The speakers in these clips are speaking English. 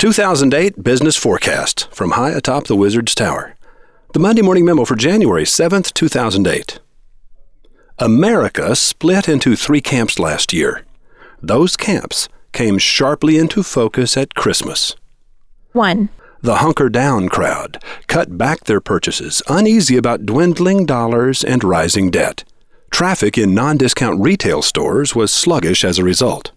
2008 Business Forecast from high atop the Wizard's Tower. The Monday Morning Memo for January 7th, 2008. America split into three camps last year. Those camps came sharply into focus at Christmas. 1. The hunker down crowd cut back their purchases, uneasy about dwindling dollars and rising debt. Traffic in non discount retail stores was sluggish as a result.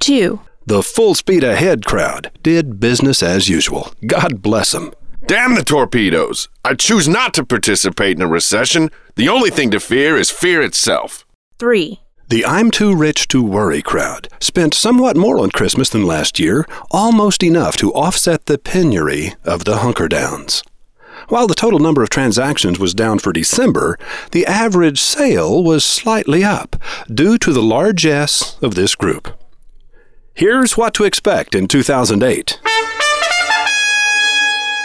2. The full speed ahead crowd did business as usual. God bless them. Damn the torpedoes! I choose not to participate in a recession. The only thing to fear is fear itself. 3. The I'm too rich to worry crowd spent somewhat more on Christmas than last year, almost enough to offset the penury of the hunker downs. While the total number of transactions was down for December, the average sale was slightly up, due to the largesse of this group. Here's what to expect in 2008.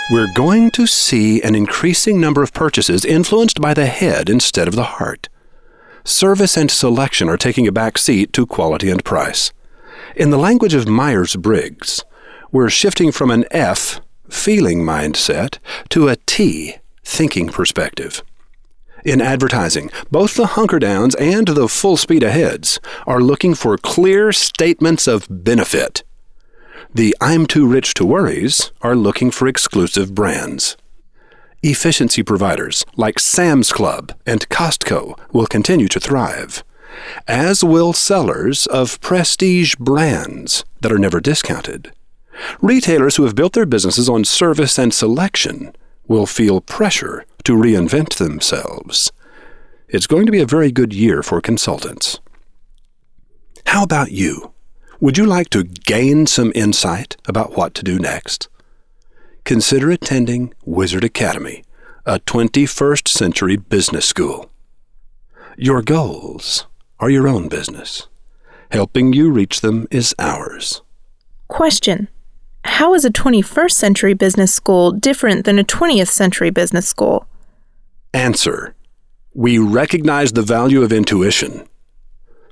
We're going to see an increasing number of purchases influenced by the head instead of the heart. Service and selection are taking a back seat to quality and price. In the language of Myers Briggs, we're shifting from an F, feeling mindset, to a T, thinking perspective. In advertising, both the hunker downs and the full speed aheads are looking for clear statements of benefit. The I'm too rich to worries are looking for exclusive brands. Efficiency providers like Sam's Club and Costco will continue to thrive, as will sellers of prestige brands that are never discounted. Retailers who have built their businesses on service and selection will feel pressure to reinvent themselves. It's going to be a very good year for consultants. How about you? Would you like to gain some insight about what to do next? Consider attending Wizard Academy, a 21st century business school. Your goals are your own business. Helping you reach them is ours. Question How is a 21st century business school different than a 20th century business school? Answer We recognize the value of intuition.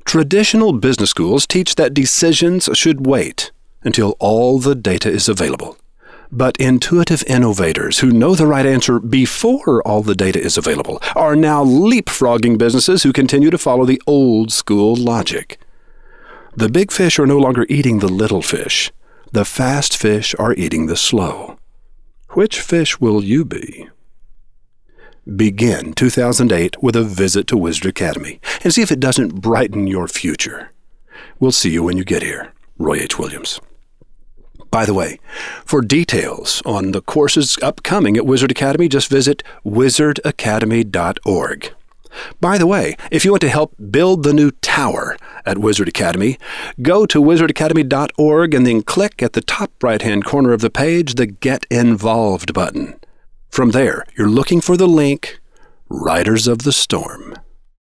Traditional business schools teach that decisions should wait until all the data is available. But intuitive innovators who know the right answer before all the data is available are now leapfrogging businesses who continue to follow the old school logic. The big fish are no longer eating the little fish. The fast fish are eating the slow. Which fish will you be? Begin 2008 with a visit to Wizard Academy and see if it doesn't brighten your future. We'll see you when you get here. Roy H. Williams. By the way, for details on the courses upcoming at Wizard Academy, just visit wizardacademy.org. By the way, if you want to help build the new tower at Wizard Academy, go to wizardacademy.org and then click at the top right hand corner of the page the Get Involved button. From there, you're looking for the link Riders of the Storm.